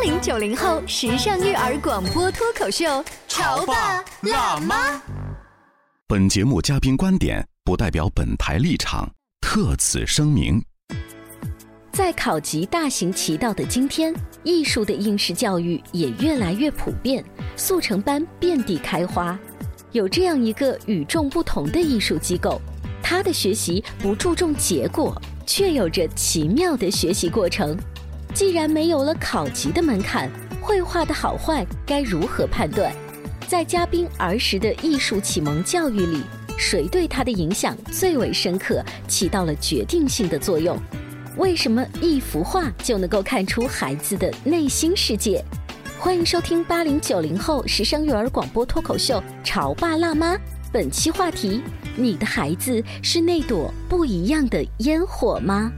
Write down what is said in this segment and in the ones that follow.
八零九零后时尚育儿广播脱口秀，潮爸辣妈。本节目嘉宾观点不代表本台立场，特此声明。在考级大行其道的今天，艺术的应试教育也越来越普遍，速成班遍地开花。有这样一个与众不同的艺术机构，它的学习不注重结果，却有着奇妙的学习过程。既然没有了考级的门槛，绘画的好坏该如何判断？在嘉宾儿时的艺术启蒙教育里，谁对他的影响最为深刻，起到了决定性的作用？为什么一幅画就能够看出孩子的内心世界？欢迎收听八零九零后时尚育儿广播脱口秀《潮爸辣妈》，本期话题：你的孩子是那朵不一样的烟火吗？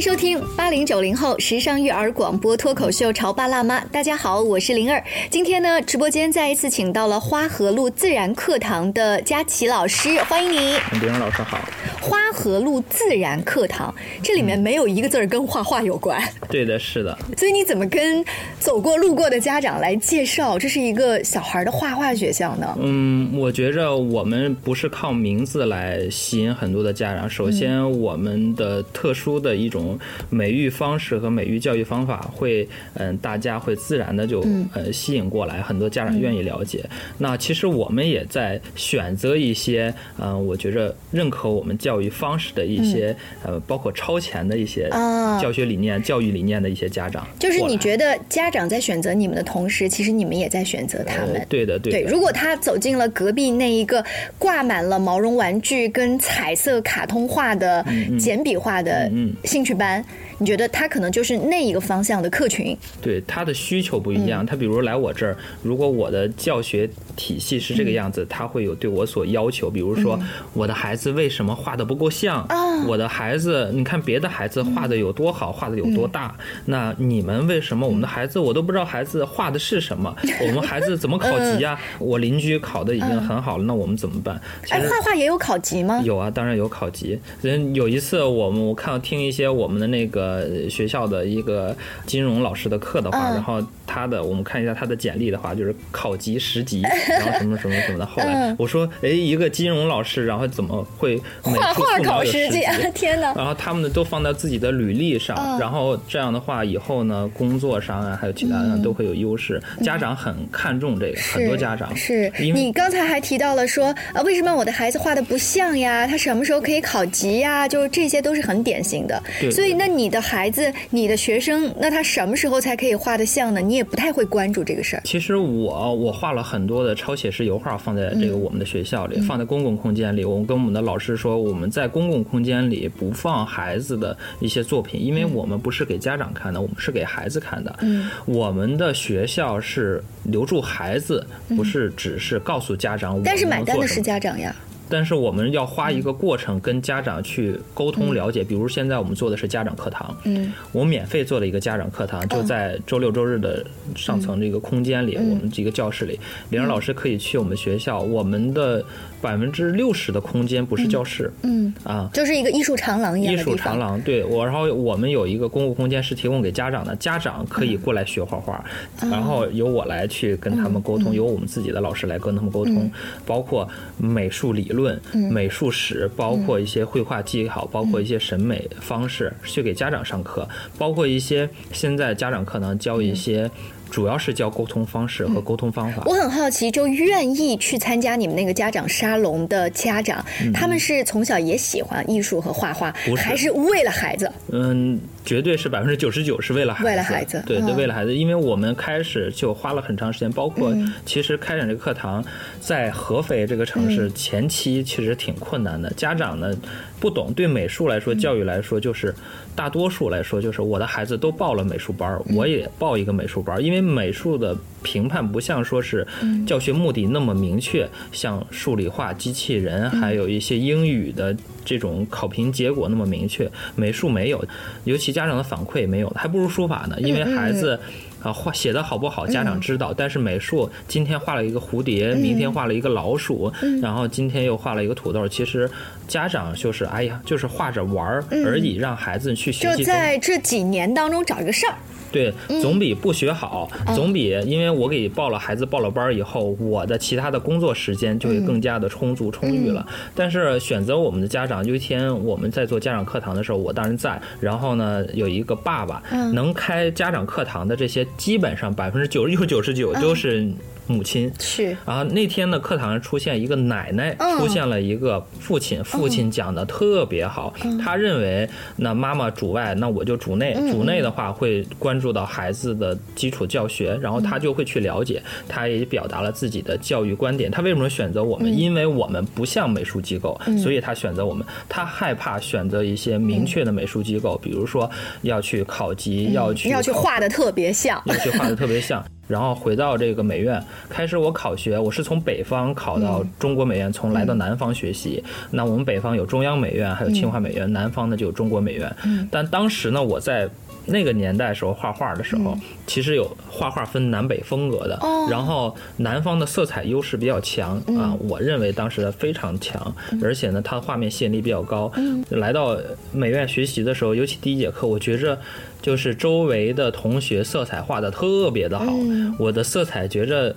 迎收听八零九零后时尚育儿广播脱口秀《潮爸辣妈》。大家好，我是灵儿。今天呢，直播间再一次请到了花河路自然课堂的佳琪老师，欢迎你。灵儿老师好。花河路自然课堂，这里面没有一个字儿跟画画有关。对的，是的。所以你怎么跟走过路过的家长来介绍这是一个小孩的画画学校呢？嗯，我觉着我们不是靠名字来吸引很多的家长。首先，我们的特殊的一种美育方式和美育教育方法，会嗯，大家会自然的就呃吸引过来，很多家长愿意了解。那其实我们也在选择一些嗯，我觉着认可我们教育方式的一些呃，包括超前的一些教学理念、教育理念的一些家长。就是你觉得家长在选择你们的同时，其实你们也在选择他们。对的，对。如果他走进了隔壁那一个挂满了毛绒玩具跟彩色卡通画的简笔画的兴趣班。你觉得他可能就是那一个方向的客群？对他的需求不一样。他比如来我这儿，如果我的教学体系是这个样子，他会有对我所要求。比如说，我的孩子为什么画的不够像？我的孩子，你看别的孩子画的有多好，画的有多大？那你们为什么？我们的孩子我都不知道孩子画的是什么？我们孩子怎么考级呀？我邻居考的已经很好了，那我们怎么办？哎，画画也有考级吗？有啊，当然有考级。人有一次我们我看到听一些我们的那个。呃，学校的一个金融老师的课的话，然后他的我们看一下他的简历的话，就是考级十级，然后什么什么什么的。后来我说，哎，一个金融老师，然后怎么会画画考十级？天哪！然后他们呢都放在自己的履历上，然后这样的话以后呢工作上啊，还有其他的都会有优势。家长很看重这个，很多家长是。你刚才还提到了说，啊，为什么我的孩子画的不像呀？他什么时候可以考级呀？就是这些都是很典型的。所以那你的。孩子，你的学生，那他什么时候才可以画的像呢？你也不太会关注这个事儿。其实我我画了很多的超写实油画，放在这个我们的学校里，放在公共空间里。我跟我们的老师说，我们在公共空间里不放孩子的一些作品，因为我们不是给家长看的，我们是给孩子看的。嗯，我们的学校是留住孩子，不是只是告诉家长。但是买单的是家长呀。但是我们要花一个过程跟家长去沟通了解，比如现在我们做的是家长课堂，嗯，我免费做了一个家长课堂，就在周六周日的上层这个空间里，我们这个教室里，玲儿老师可以去我们学校，我们的百分之六十的空间不是教室，嗯啊，就是一个艺术长廊一样艺术长廊，对我，然后我们有一个公共空间是提供给家长的，家长可以过来学画画，然后由我来去跟他们沟通，由我们自己的老师来跟他们沟通，包括美术理论。论美术史，包括一些绘画技巧，包括一些审美方式，去给家长上课，包括一些现在家长可能教一些主要是教沟通方式和沟通方法。我很好奇，就愿意去参加你们那个家长沙龙的家长，他们是从小也喜欢艺术和画画，是还是为了孩子？嗯，绝对是百分之九十九是为了孩子，为了孩子。对为了孩子，因为我们开始就花了很长时间，包括其实开展这个课堂，在合肥这个城市前期其实挺困难的，家长呢不懂，对美术来说，教育来说就是。大多数来说，就是我的孩子都报了美术班，我也报一个美术班，因为美术的评判不像说是教学目的那么明确，像数理化、机器人，还有一些英语的这种考评结果那么明确，美术没有，尤其家长的反馈没有，还不如书法呢，因为孩子。啊，画写的好不好，家长知道，但是美术今天画了一个蝴蝶，明天画了一个老鼠，然后今天又画了一个土豆。其实家长就是哎呀，就是画着玩儿而已，让孩子去学就习。在这几年当中找一个事儿。对，总比不学好，总比因为我给报了孩子报了班儿以后，我的其他的工作时间就会更加的充足充裕了。但是选择我们的家长，有一天我们在做家长课堂的时候，我当然在，然后呢有一个爸爸，能开家长课堂的这些，基本上百分之九十九九十九都是母亲。是然后那天的课堂上出现一个奶奶，嗯出现了一个父亲，父亲讲的特别好，他认为那妈妈主外，那我就主内，主内的话会关注到孩子的基础教学，然后他就会去了解，他也表达了自己的教育观点。他为什么选择我们？因为我们不像美术机构，所以他选择我们。他害怕选择一些明确的美术机构，比如说要去考级，要去要去画的特别像。要去画的特别像。然后回到这个美院，开始我考学，我是从北方考到中国美院，从来到南方学习。那我们北方有中央美院，还有清华美院，南方呢就有中国美院。但当时呢，我在那个年代时候画画的时候，其实有画画分南北风格的，然后南方的色彩优势比较强啊，我认为当时的非常强，而且呢，它的画面吸引力比较高。来到美院学习的时候，尤其第一节课，我觉着就是周围的同学色彩画的特别的好，我的色彩觉着。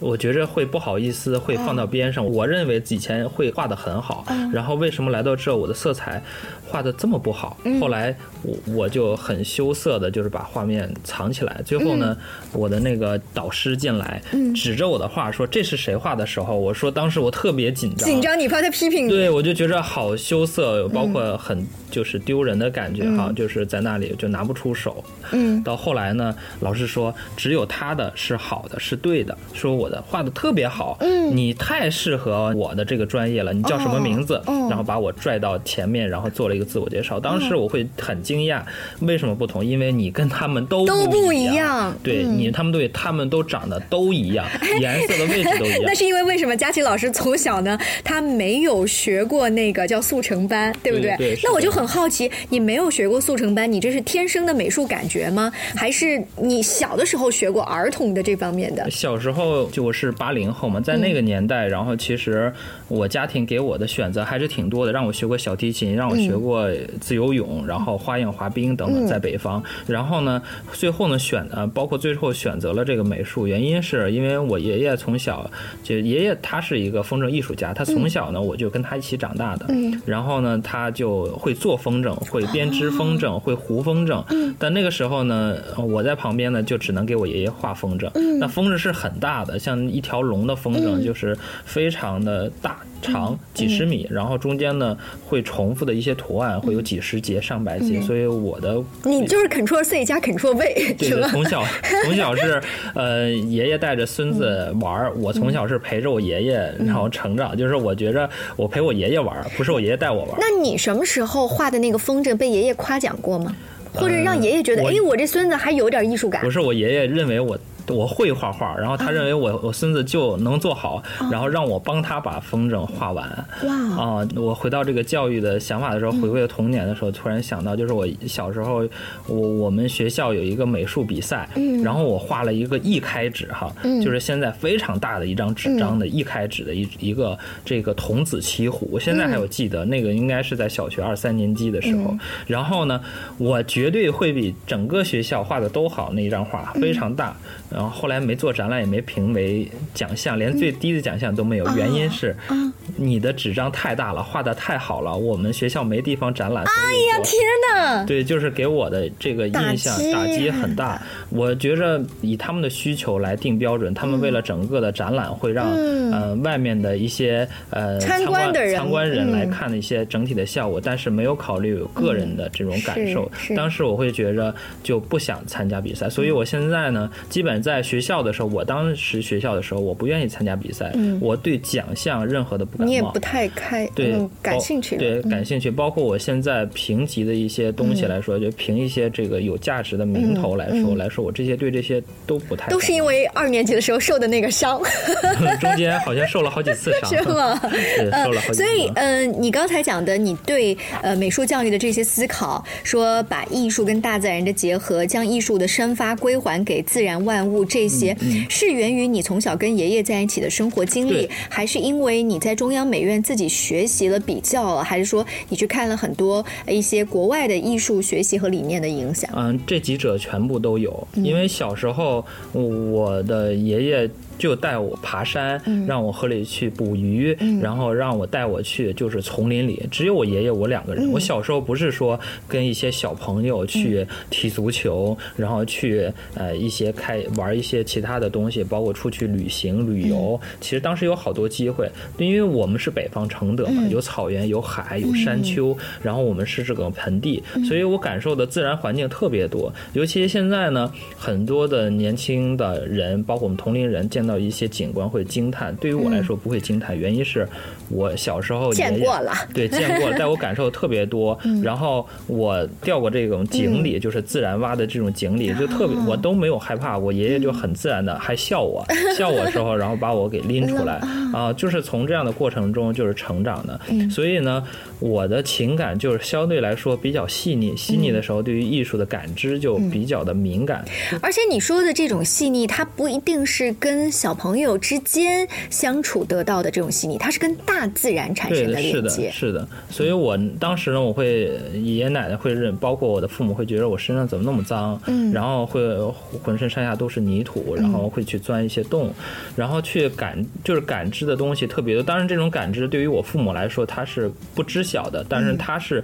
我觉着会不好意思，会放到边上。我认为以前会画的很好，然后为什么来到这，我的色彩画的这么不好？后来我我就很羞涩的，就是把画面藏起来。最后呢，我的那个导师进来，指着我的画说：“这是谁画的？”时候，我说当时我特别紧张，紧张，你怕他批评你。对，我就觉着好羞涩，包括很就是丢人的感觉哈，就是在那里就拿不出手。嗯，到后来呢，老师说只有他的是好的，是对的，说我的画的特别好，嗯，你太适合我的这个专业了，你叫什么名字？哦然后把我拽到前面，然后做了一个自我介绍。当时我会很惊讶，为什么不同？因为你跟他们都都不一一样对你，他们对他们都长得都一样，颜色的位置都一样那。是因为为什么佳琪老师从小呢，他没有学过那个叫速成班，对不对那我就很好奇，你没有学过速成班，你这是天生的美术感觉吗？还是你小的时候学过儿童的这方面的？小时候就我是八零后嘛，在那个年代，然后其实我家庭给我的选择还是挺多的，让我学过小提琴，让我学过自由泳，然后花样滑冰等等，在北方。然后呢，最后呢选呃，包括最后选择了这个美术，原因是因为我爷爷从小就爷爷他是一个风筝艺术家，他从小呢我就跟他一起长大的，然后呢他就会做风筝，会编织风筝，会糊风筝。但那个时候呢，呃我在旁边呢就只能给我爷爷画风筝。那风筝是很大的，像一条龙的风筝，就是非常的大。长几十米，然后中间呢会重复的一些图案，会有几十节、上百节，所以我的你就是 Ctrl C 加 Ctrl V 对从小从小是 呃爷爷带着孙子玩儿，我从小是陪着我爷爷然后成长，就是我觉着我陪我爷爷玩儿，不是我爷爷带我玩儿。那你什么时候画的那个风筝被爷爷夸奖过吗？或者让爷爷觉得，我哎，我这孙子还有点艺术感不？是我爷爷认为我我会画画，然后他认为我我孙子就能做好，然后让我帮他把风筝画完。哇。啊！我回到这个教育的想法的时候，回归了童年的时候，突然想到，就是我小时候，我我们学校有一个美术比赛，然后我画了一个一开纸哈，就是现在非常大的一张纸张的一开纸的一一个这个童子骑虎，我现在还有记得，那个应该是在小学二三年级的时候。然后呢，我绝对会比整个学校画的都好那一张画非常大，呃然后后来没做展览，也没评为奖项，连最低的奖项都没有。原因是你的纸张太大了，画的太好了，我们学校没地方展览。哎呀，天哪！对，就是给我的这个印象打击很大。我觉着以他们的需求来定标准，他们为了整个的展览会让呃外面的一些呃参观的人参观人来看的一些整体的效果，但是没有考虑个人的这种感受。当时我会觉着就不想参加比赛，所以我现在呢，基本在学校的时候，我当时学校的时候，我不愿意参加比赛，我对奖项任何的不感冒。你也不太开对感兴趣，对感兴趣。包括我现在评级的一些东西来说，就评一些这个有价值的名头来说来说，我这些对这些都不太。都是因为二年级的时候受的那个伤，中间好像受了好几次伤，是吗？受了好几次。所以，嗯，你刚才讲的，你对呃美术教育的这些思考，说把艺术跟大自然的结合，将艺术的生发归还给自然万物，这些是源于你从小跟爷爷在一起的生活经历，还是因为你在中央美院自己学习了比较了，还是说你去看了很多一些国外的艺术学习和理念的影响？嗯，这几者全部都有。因为小时候我的爷爷。就带我爬山，让我河里去捕鱼，然后让我带我去就是丛林里，只有我爷爷我两个人。我小时候不是说跟一些小朋友去踢足球，然后去呃一些开玩一些其他的东西，包括出去旅行旅游。其实当时有好多机会，因为我们是北方承德嘛，有草原，有海，有山丘，然后我们是这个盆地，所以我感受的自然环境特别多。尤其现在呢，很多的年轻的人，包括我们同龄人见。到一些景观会惊叹，对于我来说不会惊叹，原因是我小时候见过了，对，见过了，但我感受特别多。然后我掉过这种井里，就是自然挖的这种井里，就特别我都没有害怕。我爷爷就很自然的还笑我，笑我时候，然后把我给拎出来。啊，就是从这样的过程中就是成长的。所以呢，我的情感就是相对来说比较细腻，细腻的时候对于艺术的感知就比较的敏感。而且你说的这种细腻，它不一定是跟小朋友之间相处得到的这种细腻，它是跟大自然产生的连接。是的，所以我当时呢，我会爷爷奶奶会认，包括我的父母会觉得我身上怎么那么脏，嗯，然后会浑身上下都是泥土，然后会去钻一些洞，然后去感就是感知的东西特别多。当然，这种感知对于我父母来说他是不知晓的，但是他是，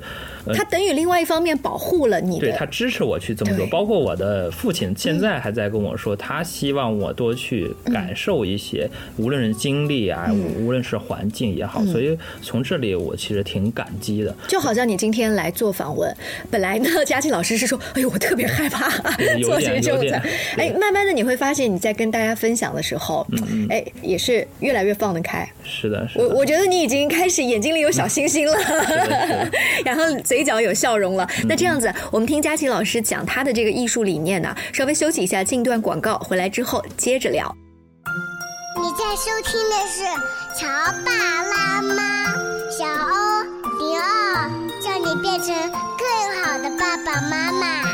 他等于另外一方面保护了你，对他支持我去这么做。包括我的父亲现在还在跟我说，他希望我多去感。感受一些，无论是经历啊，无论是环境也好，所以从这里我其实挺感激的。就好像你今天来做访问，本来呢，佳琪老师是说：“哎呦，我特别害怕做这个节目。”哎，慢慢的你会发现，你在跟大家分享的时候，哎，也是越来越放得开。是的，我我觉得你已经开始眼睛里有小星星了，然后嘴角有笑容了。那这样子，我们听佳琪老师讲他的这个艺术理念呢，稍微休息一下，进段广告，回来之后接着聊。你在收听的是《潮爸辣妈》，小欧零二，叫你变成更好的爸爸妈妈。《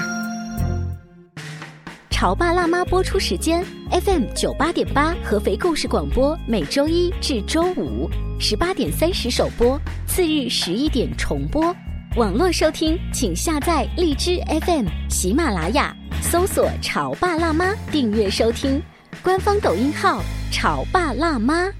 潮爸辣妈》播出时间：FM 九八点八，合肥故事广播，每周一至周五十八点三十首播，次日十一点重播。网络收听，请下载荔枝 FM、喜马拉雅，搜索“潮爸辣妈”，订阅收听。官方抖音号“潮爸辣妈”，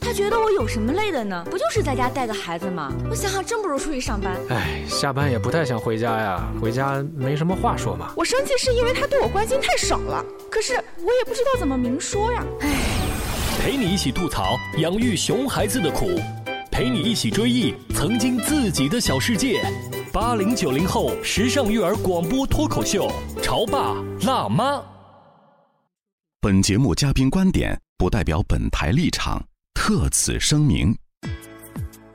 他觉得我有什么累的呢？不就是在家带个孩子吗？我想想，真不如出去上班。哎，下班也不太想回家呀，回家没什么话说嘛。我生气是因为他对我关心太少了，可是我也不知道怎么明说呀。哎，陪你一起吐槽养育熊孩子的苦，陪你一起追忆曾经自己的小世界。八零九零后时尚育儿广播脱口秀，潮爸辣妈。本节目嘉宾观点不代表本台立场，特此声明。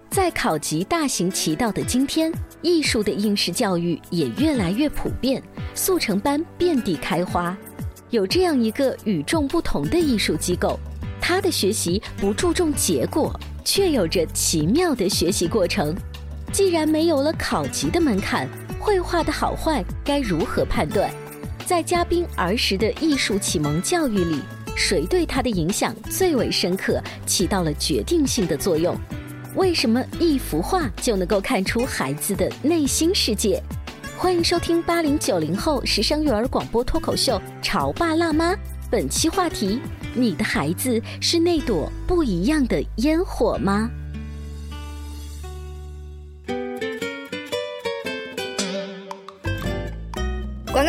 在考级大行其道的今天，艺术的应试教育也越来越普遍，速成班遍地开花。有这样一个与众不同的艺术机构，它的学习不注重结果，却有着奇妙的学习过程。既然没有了考级的门槛，绘画的好坏该如何判断？在嘉宾儿时的艺术启蒙教育里，谁对他的影响最为深刻，起到了决定性的作用？为什么一幅画就能够看出孩子的内心世界？欢迎收听八零九零后时尚育儿广播脱口秀《潮爸辣妈》，本期话题：你的孩子是那朵不一样的烟火吗？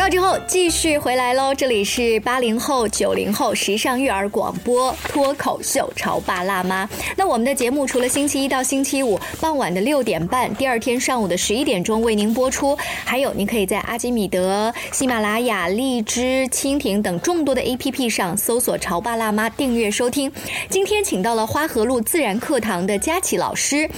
告之后继续回来喽，这里是八零后、九零后时尚育儿广播脱口秀《潮爸辣妈》。那我们的节目除了星期一到星期五傍晚的六点半，第二天上午的十一点钟为您播出，还有您可以在阿基米德、喜马拉雅、荔枝、蜻蜓等众多的 APP 上搜索“潮爸辣妈”订阅收听。今天请到了花河路自然课堂的佳琪老师，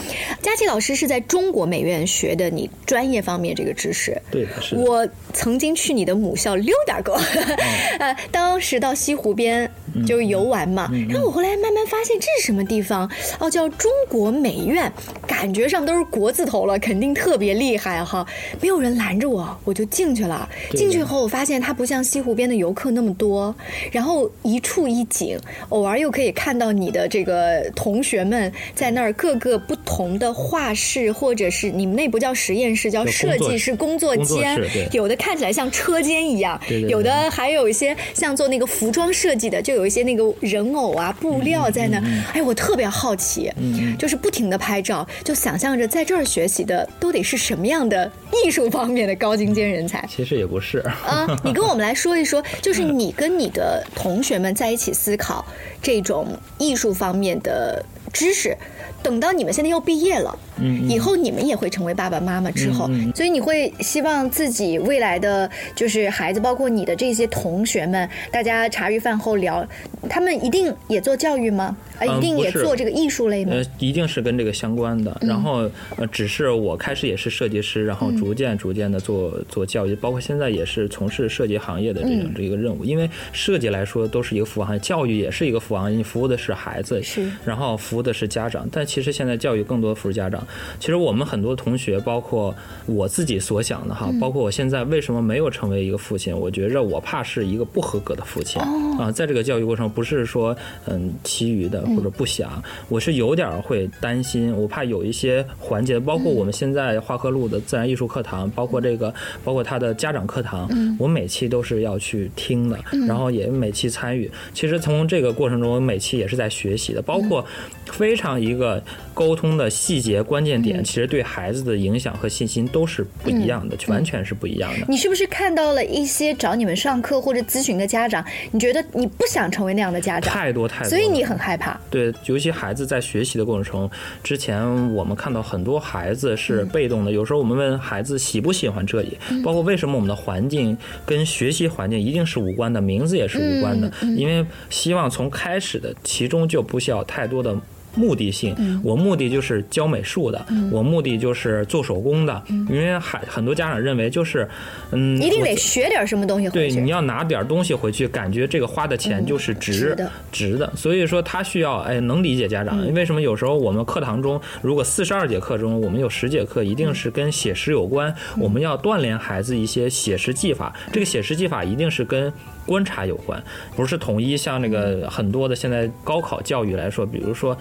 佳琪老师是在中国美院学的你专业方面这个知识。对，是。我曾经去你的母校溜达过，呃，当时到西湖边就游玩嘛，然后我后来慢慢发现这是什么地方哦，叫中国美院，感觉上都是国字头了，肯定特别厉害哈。没有人拦着我，我就进去了。进去后我发现它不像西湖边的游客那么多，然后一处一景，偶尔又可以看到你的这个同学们在那儿各个不同的画室，或者是你们那不叫实验室，叫设计室工作间，有的看起来像车。间一样，有的还有一些像做那个服装设计的，就有一些那个人偶啊、布料在那。哎，我特别好奇，就是不停的拍照，就想象着在这儿学习的都得是什么样的艺术方面的高精尖人才。其实也不是啊，你跟我们来说一说，就是你跟你的同学们在一起思考这种艺术方面的知识。等到你们现在要毕业了，嗯，以后你们也会成为爸爸妈妈之后，所以你会希望自己未来的就是孩子，包括你的这些同学们，大家茶余饭后聊，他们一定也做教育吗？啊，一定也做这个艺术类吗？呃，一定是跟这个相关的。然后，呃，只是我开始也是设计师，然后逐渐逐渐的做做教育，包括现在也是从事设计行业的这种这一个任务。因为设计来说都是一个服务行业，教育也是一个服务行业，你服务的是孩子，是，然后服务的是家长。但其实现在教育更多服务家长。其实我们很多同学，包括我自己所想的哈，包括我现在为什么没有成为一个父亲？我觉着我怕是一个不合格的父亲啊，在这个教育过程不是说嗯其余的。或者不想，我是有点会担心，我怕有一些环节，包括我们现在花河路的自然艺术课堂，包括这个，包括他的家长课堂，我每期都是要去听的，然后也每期参与。其实从这个过程中，我每期也是在学习的，包括非常一个沟通的细节关键点，其实对孩子的影响和信心都是不一样的，完全是不一样的。你是不是看到了一些找你们上课或者咨询的家长，你觉得你不想成为那样的家长？太多太多，所以你很害怕。对，尤其孩子在学习的过程中，之前我们看到很多孩子是被动的。有时候我们问孩子喜不喜欢这里，包括为什么我们的环境跟学习环境一定是无关的，名字也是无关的，因为希望从开始的其中就不需要太多的。目的性，我目的就是教美术的，我目的就是做手工的，因为很很多家长认为就是，嗯，一定得学点什么东西回去，对，你要拿点东西回去，感觉这个花的钱就是值的，值的。所以说他需要，哎，能理解家长，为什么有时候我们课堂中，如果四十二节课中，我们有十节课一定是跟写实有关，我们要锻炼孩子一些写实技法，这个写实技法一定是跟。观察有关，不是统一像那个很多的现在高考教育来说，比如说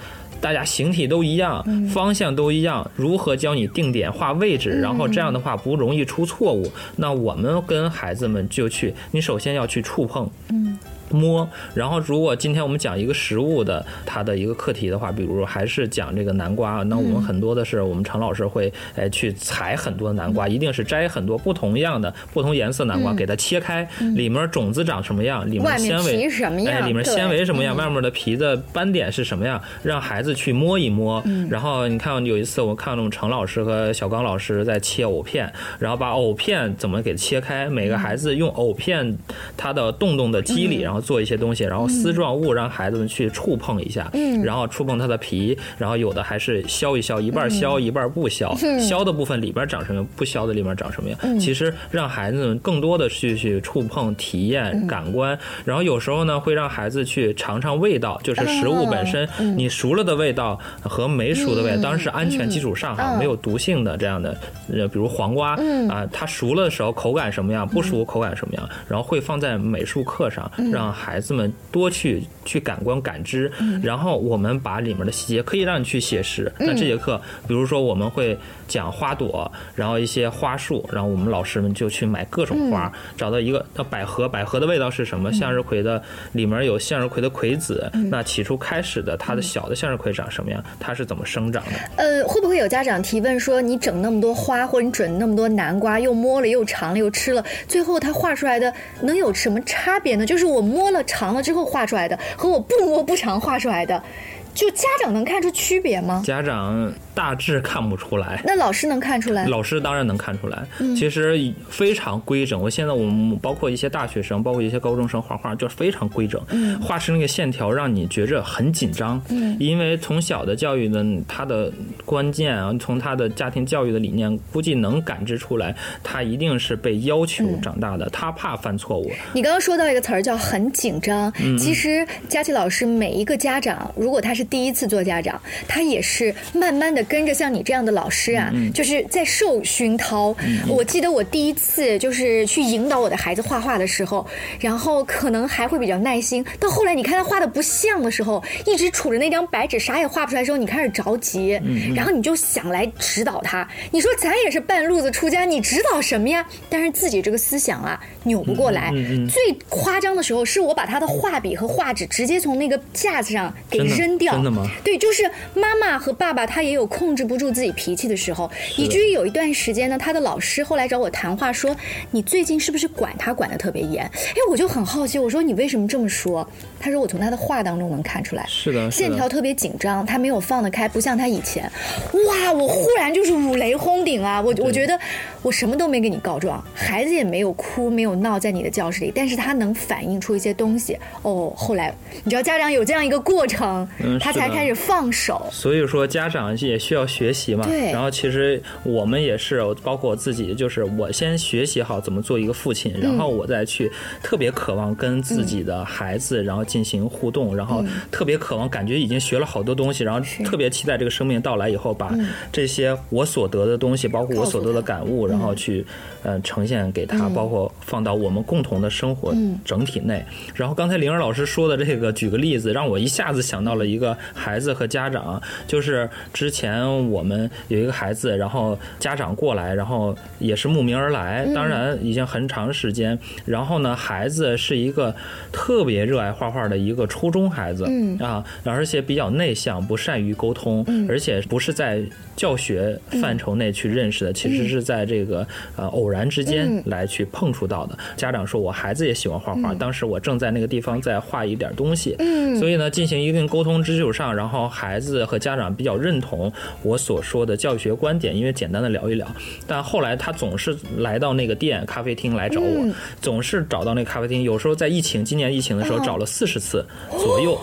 大家形体都一样，方向都一样，如何教你定点画位置，然后这样的话不容易出错误。那我们跟孩子们就去，你首先要去触碰。摸，然后如果今天我们讲一个食物的它的一个课题的话，比如还是讲这个南瓜，那我们很多的是我们常老师会哎去采很多南瓜，一定是摘很多不同样的、不同颜色南瓜，给它切开，里面种子长什么样，里面纤维什么样，哎，里面纤维什么样，外面的皮的斑点是什么样，让孩子去摸一摸。然后你看有一次我看我们程老师和小刚老师在切藕片，然后把藕片怎么给切开，每个孩子用藕片它的洞洞的肌理，然后。做一些东西，然后丝状物让孩子们去触碰一下，然后触碰它的皮，然后有的还是削一削，一半削一半不削，削的部分里边长什么样，不削的里面长什么样。其实让孩子们更多的去去触碰、体验、感官，然后有时候呢会让孩子去尝尝味道，就是食物本身，你熟了的味道和没熟的味道，当然是安全基础上哈，没有毒性的这样的，呃，比如黄瓜啊，它熟了的时候口感什么样，不熟口感什么样，然后会放在美术课上让。让孩子们多去去感官感知，然后我们把里面的细节可以让你去写实。那这节课，比如说我们会讲花朵，然后一些花束，然后我们老师们就去买各种花，找到一个那百合，百合的味道是什么？向日葵的里面有向日葵的葵子，那起初开始的它的小的向日葵长什么样？它是怎么生长的？呃，会不会有家长提问说，你整那么多花，或者你整那么多南瓜，又摸了又尝了又吃了，最后它画出来的能有什么差别呢？就是我摸了长了之后画出来的，和我不摸不长画出来的，就家长能看出区别吗？家长大致看不出来。那老师能看出来？老师当然能看出来，嗯其实非常规整。我现在我们包括一些大学生，包括一些高中生画画，就非常规整，嗯画出那个线条让你觉着很紧张。嗯因为从小的教育呢，他的关键啊，从他的家庭教育的理念，估计能感知出来，他一定是被要求嗯长大的，他怕犯错误。你刚刚说到一个词儿叫很紧张，嗯其实佳琪老师每一个家长，如果他是第一次做家长，他也是慢慢的跟着像你这样的老师啊，嗯就是在受熏陶。我记得我第一次就是去引导我的孩子画画的时候，然后可能还会比较耐心，到后来你看他画的不像的时候，一直杵着那张白纸啥也画不出来的时候，你开始着急，嗯然后你就想来指导他。你说咱也是半路子出家，你指导什么呀？但是自己这个思想啊扭不过来。最夸张的时候，是我把他的画笔和画纸直接从那个架子上给真的扔掉。真的吗对，就是妈妈和爸爸，他也有控制不住自己脾气的时候，以至于有一段时间呢，他的老师后来找我谈话说：“你最近是不是管他管得特别严？”哎，我就很好奇，我说你为什么这么说？他说我从他的话当中能看出来，是的，是的线条特别紧张，他没有放得开，不像他以前。哇，我忽然就是五雷轰顶啊！我我觉得我什么都没给你告状，孩子也没有哭，没有闹在你的教室里，但是他能反映出一些东西。哦，后来你知道家长有这样一个过程，嗯他才开始放手。所以说，家长也需要学习嘛。对然后其实我们也是，包括我自己，就是我先学习好怎么做一个父亲，嗯然后我再去特别渴望跟自己的孩子，然后进行互动，然后嗯特别渴望，感觉已经学了好多东西，然后特别期待这个生命到来以后，把嗯这些我所得的东西，包括我所得的感悟，然后去呃呈现给他，嗯。包括放到我们共同的生活嗯。整体内。然后刚才灵儿老师说的这个，举个例子，让我一下子想到了一个孩子和家长，就是之前我们有一个孩子，然后家长过来，然后也是慕名而来，嗯。当然已经很长时间。然后呢，孩子是一个特别热爱画画的一个初中孩子，嗯。啊，而且比较内向，不善于沟通，嗯。而且不是在教学范畴内去认识的，其实是在这个呃偶然之间嗯来去碰触到的。家长说我孩子也喜欢画画，嗯当时我正在那个地方在画一点东西，嗯所以呢，进行一定沟通之础上，然后孩子和家长比较认同我所说的教学观点，因为简单的聊一聊。但后来他总是来到那个店咖啡厅来找我，嗯总是找到那个咖啡厅，有时候在疫情今年疫情的时候哦找了四十次左右。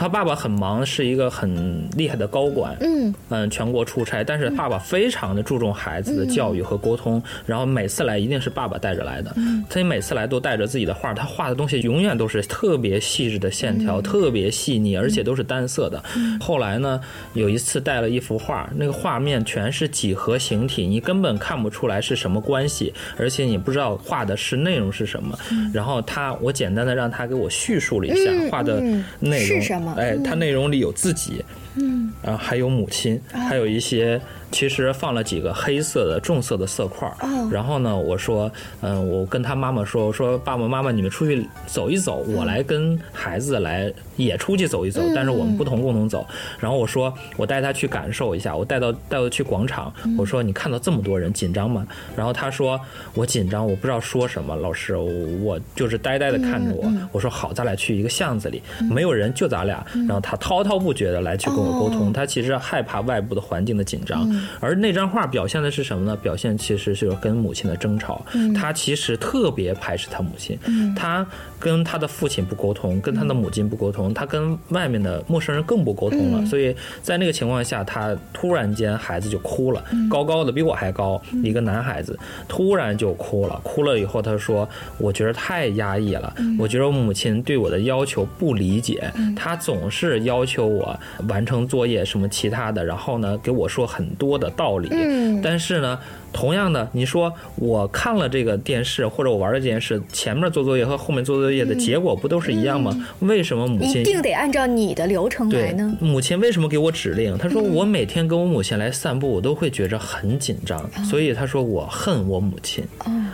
他爸爸很忙，是一个很厉害的高管，嗯。嗯，全国出差，但是爸爸非常的注重孩子的教育和沟通，然后每次来一定是爸爸带着来的，嗯。他每次来都带着自己的画，他画的东西永远都是特别细致的线条，特别细腻，而且都是单色的。后来呢，有一次带了一幅画，那个画面全是几何形体，你根本看不出来是什么关系，而且你不知道画的是内容是什么。然后他，我简单的让他给我叙述了一下嗯画的嗯内容，是什么哎，它内容里有自己，嗯。啊还有母亲，哦还有一些其实放了几个黑色的重色的色块儿。哦然后呢，我说，嗯，我跟他妈妈说，我说爸爸妈妈你们出去走一走，我来跟孩子来也出去走一走，嗯但是我们不同共同走。然后我说，我带他去感受一下，我带到带到去广场，嗯我说你看到这么多人紧张吗？然后他说我紧张，我不知道说什么，老师，我我就是呆呆的看着我。嗯嗯我说好，咱俩去一个巷子里，没有人，就咱俩。嗯然后他滔滔不绝的来去跟我沟通，哦他其实害怕外部的环境的紧张，嗯而那张画表现的是什么呢？表现其实是跟母亲的争吵。嗯。他其实特别排斥他母亲，嗯。他跟他的父亲不沟通，跟他的母亲不沟通，他跟外面的陌生人更不沟通了。嗯。所以在那个情况下，他突然间孩子就哭了，嗯。高高的比我还高，一个男孩子突然就哭了。哭了以后，他说：“我觉得太压抑了，嗯。我觉得我母亲对我的要求不理解，她总是要求我完成作业什么其他的，然后呢给我说很多多的道理。嗯，但是呢。同样的，你说我看了这个电视，或者我玩了这件事，前面做作业和后面做作业的结果不都是一样吗？为什么母亲一定得按照你的流程来呢？母亲为什么给我指令？她说我每天跟我母亲来散步，我都会觉着很紧张，所以她说我恨我母亲。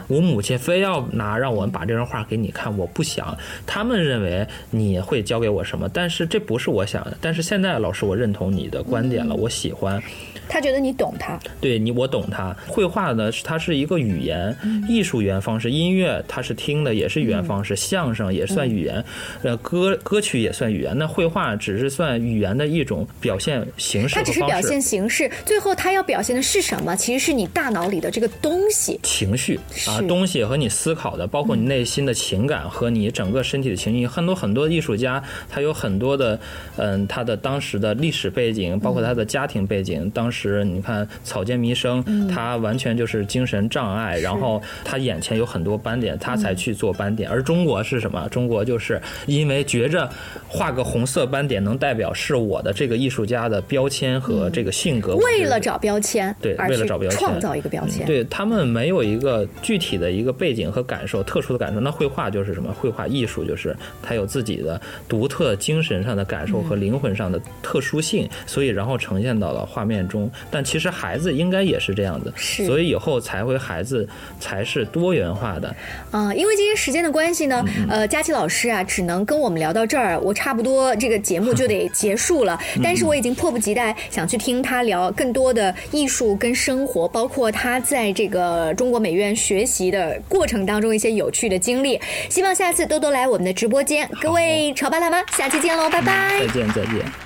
我母亲非要拿让我们把这张画给你看，我不想。他们认为你会教给我什么，但是这不是我想的。但是现在老师，我认同你的观点了，我喜欢。他觉得你懂他，对你我懂他。绘画呢，它是一个语言，艺术语言方式；音乐它是听的，也是语言方式；相声也算语言，呃，歌歌曲也算语言。那绘画只是算语言的一种表现形式它只是表现形式，最后它要表现的是什么？其实是你大脑里的这个东西，情绪啊，东西和你思考的，包括你内心的情感和你整个身体的情绪。很多很多艺术家，他有很多的，嗯，他的当时的历史背景，包括他的家庭背景，当时。时，你看草间弥生，他完全就是精神障碍，然后他眼前有很多斑点，他才去做斑点。而中国是什么？中国就是因为觉着画个红色斑点能代表是我的这个艺术家的标签和这个性格。为了找标签，对，为了找标签，创造一个标签。对他们没有一个具体的一个背景和感受，特殊的感受。那绘画就是什么？绘画艺术就是它有自己的独特精神上的感受和灵魂上的特殊性，所以然后呈现到了画面中。但其实孩子应该也是这样子，所以以后才会孩子才是多元化的。啊，因为今天时间的关系呢，呃，佳琪老师啊，只能跟我们聊到这儿，我差不多这个节目就得结束了。但是我已经迫不及待想去听他聊更多的艺术跟生活，包括他在这个中国美院学习的过程当中一些有趣的经历。希望下次多多来我们的直播间，各位潮爸辣妈，下期见喽，拜拜！再见，再见。